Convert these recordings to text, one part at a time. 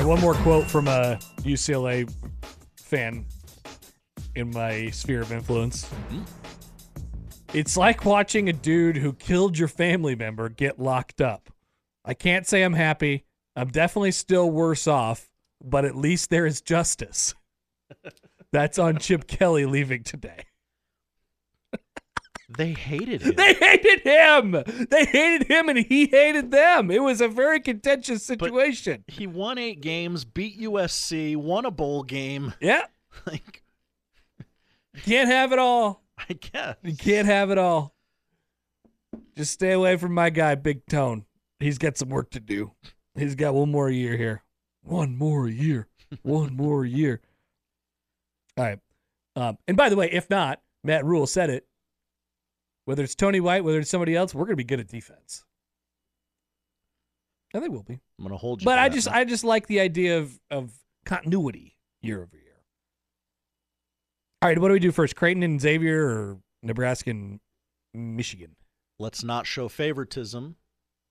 Right, one more quote from a UCLA fan in my sphere of influence. Mm-hmm. It's like watching a dude who killed your family member get locked up. I can't say I'm happy. I'm definitely still worse off, but at least there is justice. That's on Chip Kelly leaving today. They hated him. They hated him. They hated him and he hated them. It was a very contentious situation. he won eight games, beat USC, won a bowl game. yeah. Like, Can't have it all. I guess. You can't have it all. Just stay away from my guy, Big Tone. He's got some work to do. He's got one more year here. One more year. One more year. All right. Um, and by the way, if not, Matt Rhule said it. Whether it's Tony White, whether it's somebody else, we're going to be good at defense. And they will be. I'm gonna hold you. But I just. I just like the idea of of continuity year over year. All right, what do we do first? Creighton and Xavier or Nebraska and Michigan? let's not show favoritism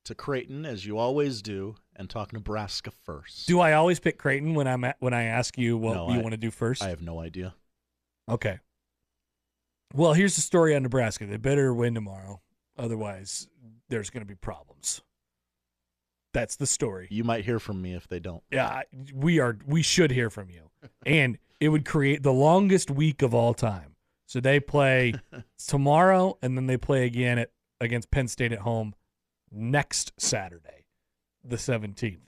to Creighton as you always do, and talk Nebraska first. Do I always pick Creighton when I'm at, when I ask you what No, you I- want to do first? I have no idea. okay. Well, here's the story on Nebraska. They better win tomorrow, otherwise there's going to be problems. That's the story. You might hear from me if they don't. Yeah, we are. We should hear from you, and it would create the longest week of all time. So they play tomorrow, and then they play again at against Penn State at home next Saturday, the seventeenth.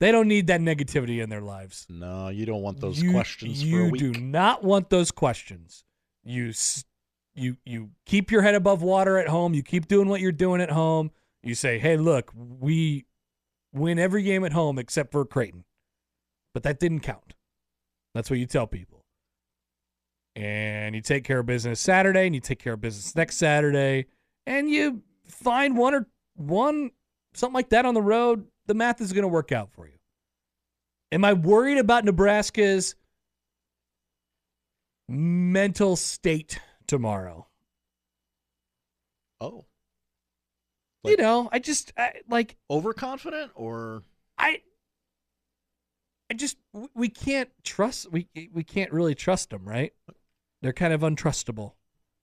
They don't need that negativity in their lives. No, you don't want those you, questions you do not want those questions. You s- you you keep your head above water at home. You keep doing what you're doing at home. You say, "Hey, look, we win every game at home except for Creighton." But that didn't count. That's what you tell people. And you take care of business Saturday and you take care of business next Saturday and you find one or one something like that on the road, the math is going to work out for you. Am I worried about Nebraska's mental state tomorrow? oh, you know, I just I, like overconfident or I I just we can't trust we we can't really trust them, right? They're kind of untrustable.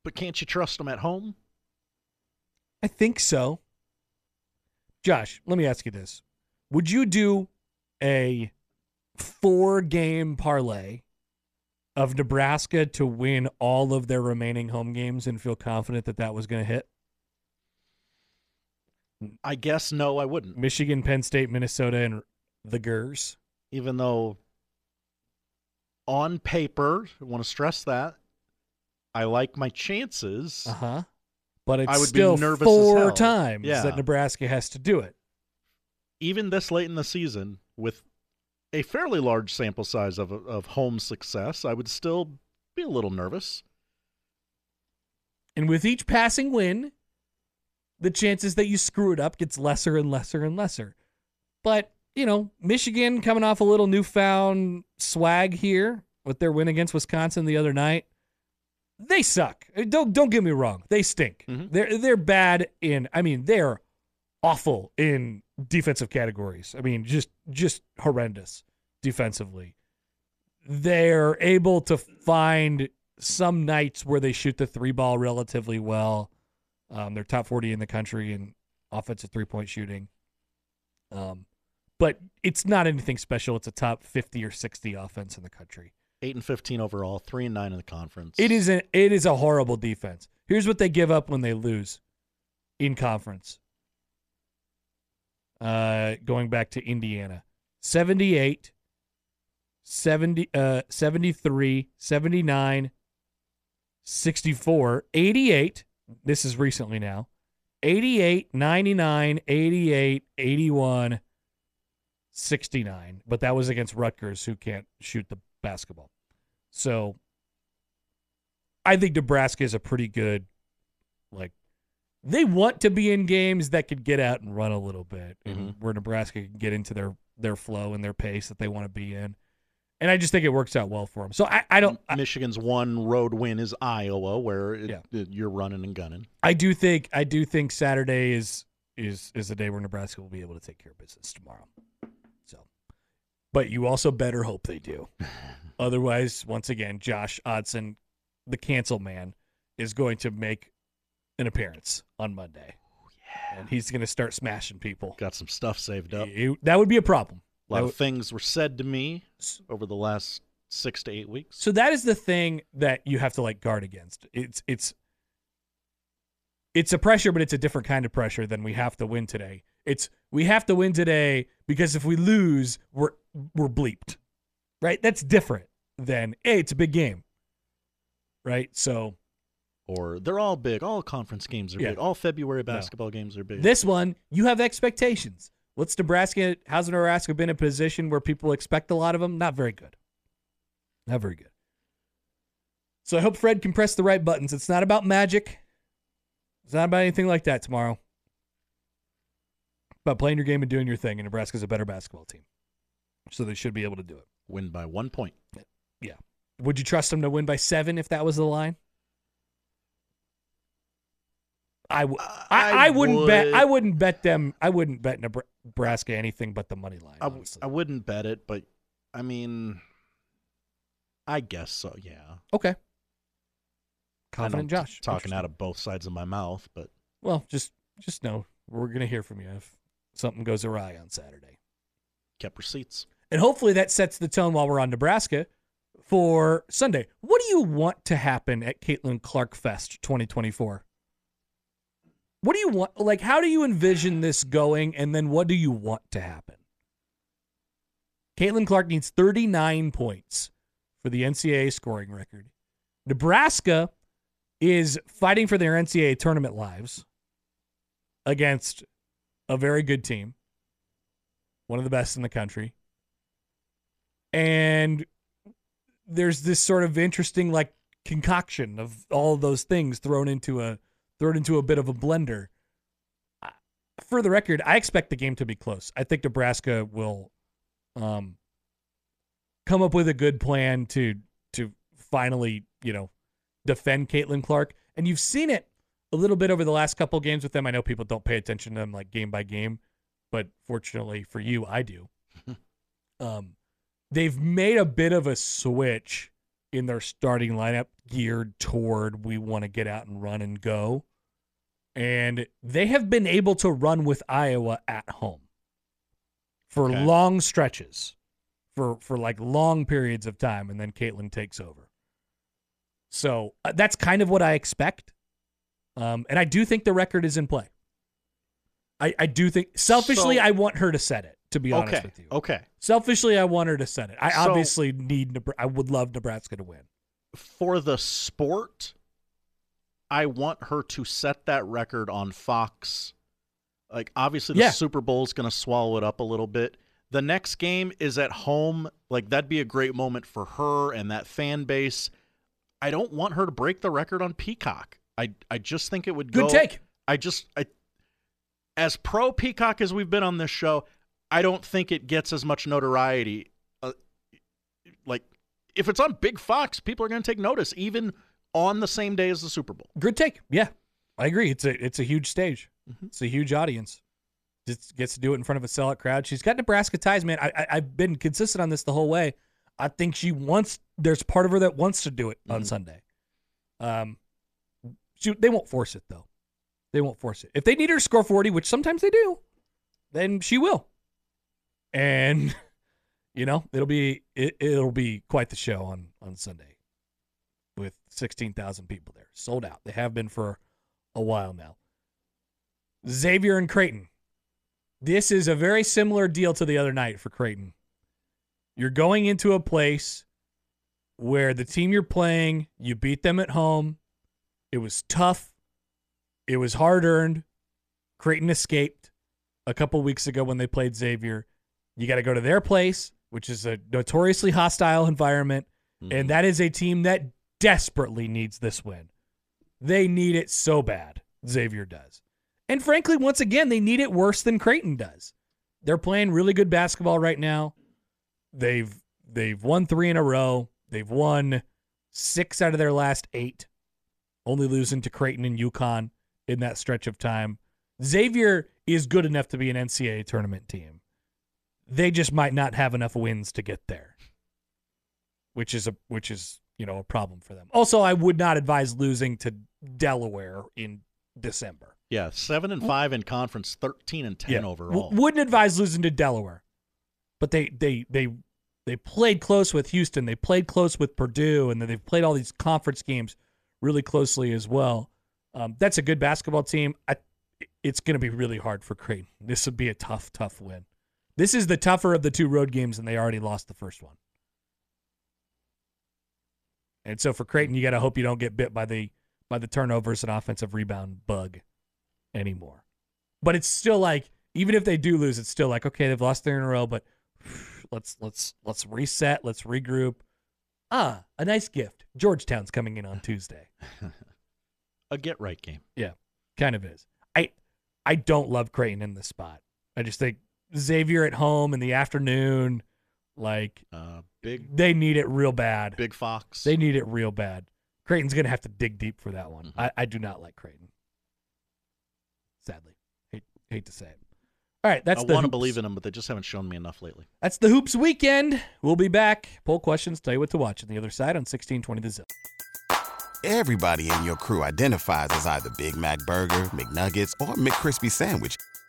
but can't you trust them at home? I think so. Josh, let me ask you this. Would you do a four game parlay of Nebraska to win all of their remaining home games and feel confident that that was going to hit? I guess no, I wouldn't. Michigan, Penn State, Minnesota, and the Gers. Even though on paper, I want to stress that I like my chances. Uh huh. But it's I would be still nervous four times Yeah. that Nebraska has to do it. Even this late in the season, with a fairly large sample size of of home success, I would still be a little nervous. And with each passing win, the chances that you screw it up gets lesser and lesser and lesser. But, you know, Michigan coming off a little newfound swag here with their win against Wisconsin the other night. They suck. Don't don't get me wrong. They stink. Mhm. They're they're bad in I mean, they're awful in defensive categories. I mean, just just horrendous defensively. They're able to find some nights where they shoot the three ball relatively well. Um, they're top 40 in the country in offensive three point shooting. Um, but it's not anything special. It's a top 50 or 60 offense in the country. Eight and fifteen overall, three and nine in the conference. It is a it is a horrible defense. Here's what they give up when they lose in conference. Uh, going back to Indiana, 78, 70, uh, 73, 79, 64, 88. This is recently now. 88, 99, 88, 81, 69. But that was against Rutgers, who can't shoot the basketball. So I think Nebraska is a pretty good, like, they want to be in games that could get out and run a little bit, and Mhm. where Nebraska can get into their their flow and their pace that they want to be in. And I just think it works out well for them. So I, I don't. I, Michigan's one road win is Iowa, where it, Yeah. it- you're running and gunning. I do think I do think Saturday is is is a day where Nebraska will be able to take care of business tomorrow. So, but you also better hope they do. Otherwise, once again, Josh Odson, the cancel man, is going to make an appearance on Monday, and he's going to start smashing people. Got some stuff saved up. That would be a problem. A lot of things were said to me over the last six to eight weeks. So that is the thing that you have to like guard against. It's it's it's a pressure, but it's a different kind of pressure than we have to win today. It's we have to win today because if we lose, we're we're bleeped. Right? That's different than hey, it's a big game. Right? So Or they're all big. All conference games are Yeah. big. All February basketball games are big. this one, you have expectations. What's Nebraska? How's Nebraska been in a position where people expect a lot of them? Not very good. Not very good. So I hope Fred can press the right buttons. It's not about magic. It's not about anything like that tomorrow. It's about playing your game and doing your thing. And Nebraska's a better basketball team, so they should be able to do it. Win by one point. Yeah. Would you trust them to win by seven if that was the line? I w- uh, I, I I wouldn't bet. I wouldn't bet them. I wouldn't bet Nebraska anything but the money line. I, w- honestly. I wouldn't bet it, but I mean, I guess so. Yeah. okay. Confident Josh. talking out of both sides of my mouth, but Well, just just know we're gonna hear from you if something goes awry on Saturday, kept receipts. and hopefully that sets the tone while we're on Nebraska for Sunday. What do you want to happen at Caitlin Clark Fest 2024? What do you want? Like, how do you envision this going, and then what do you want to happen? Caitlin Clark needs 39 points for the NCAA scoring record. Nebraska is fighting for their NCAA tournament lives against a very good team, one of the best in the country. And there's this sort of interesting like concoction of all of those things thrown into a thrown into a bit of a blender. For the record, I expect the game to be close. I think Nebraska will um come up with a good plan to to finally, you know, defend Caitlin Clark. And you've seen it a little bit over the last couple games with them. I know people don't pay attention to them like game by game, but fortunately for you, I do. um, they've made a bit of a switch in their starting lineup geared toward we want to get out and run and go. And they have been able to run with Iowa at home for Okay. long stretches, for for like long periods of time, and then Caitlin takes over. So uh, that's kind of what I expect. Um, and I do think the record is in play. I, I do think selfishly So- I want her to set it. To be honest okay. with you, Okay. selfishly I want her to set it. I So- obviously need. I would love Nebraska to win. For the sport, I want her to set that record on Fox. Like obviously the Yeah. Super Bowl is going to swallow it up a little bit. The next game is at home. Like that'd be a great moment for her and that fan base. I don't want her to break the record on Peacock. I I just think it would Good go Good take. I just I as pro Peacock as we've been on this show, I don't think it gets as much notoriety. Uh, like if it's on Big Fox, people are going to take notice even on the same day as the Super Bowl. Good take. Yeah, I agree. It's a it's a huge stage. Mhm. It's a huge audience. Just gets to do it in front of a sellout crowd. She's got Nebraska ties, man. I, I I've been consistent on this the whole way. I think she wants. There's part of her that wants to do it on Mhm. Sunday. Um, she, they won't force it though. They won't force it. If they need her to score 40, which sometimes they do, then she will. And you know, it'll be it, it'll be quite the show on on Sunday with 16,000 people there. Sold out. They have been for a while now. Xavier and Creighton. This is a very similar deal to the other night for Creighton. You're going into a place where the team you're playing, you beat them at home. It was tough. It was hard earned. Creighton escaped a couple weeks ago when they played Xavier. You got to go to their place, which is a notoriously hostile environment, Mhm. and that is a team that desperately needs this win. They need it so bad. Xavier does. And frankly, once again, they need it worse than Creighton does. They're playing really good basketball right now. They've they've won 3 in a row. They've won 6 out of their last 8, only losing to Creighton and UConn in that stretch of time. Xavier is good enough to be an NCAA tournament team. They just might not have enough wins to get there. Which is a which is, you know, a problem for them. Also, I would not advise losing to Delaware in December. Yeah, seven and five in conference, thirteen and ten overall. W- wouldn't advise losing to Delaware, but they they they they played close with Houston. They played close with Purdue, and then they've played all these conference games really closely as well. Um, that's a good basketball team. I, it's going to be really hard for Creighton. This would be a tough, tough win. This is the tougher of the two road games, and they already lost the first one. And so for Creighton, you got to hope you don't get bit by the by the turnovers and offensive rebound bug anymore. But it's still like even if they do lose, it's still like okay, they've lost three in a row, but let's let's let's reset, let's regroup. Ah, a nice gift. Georgetown's coming in on Tuesday. a get right game. Yeah, kind of is. I I don't love Creighton in this spot. I just think Xavier at home in the afternoon, like Uh, big they need it real bad. big fox. They need it real bad. Creighton's gonna have to dig deep for that one. Mhm. I, I do not like Creighton. Sadly, hate hate to say it. All right, that's I the want to believe in them, but they just haven't shown me enough lately. That's the hoops weekend. We'll be back. Poll questions. Tell you what to watch on the other side on sixteen twenty the zone. Everybody in your crew identifies as either Big Mac Burger, McNuggets, or McCrispy Sandwich.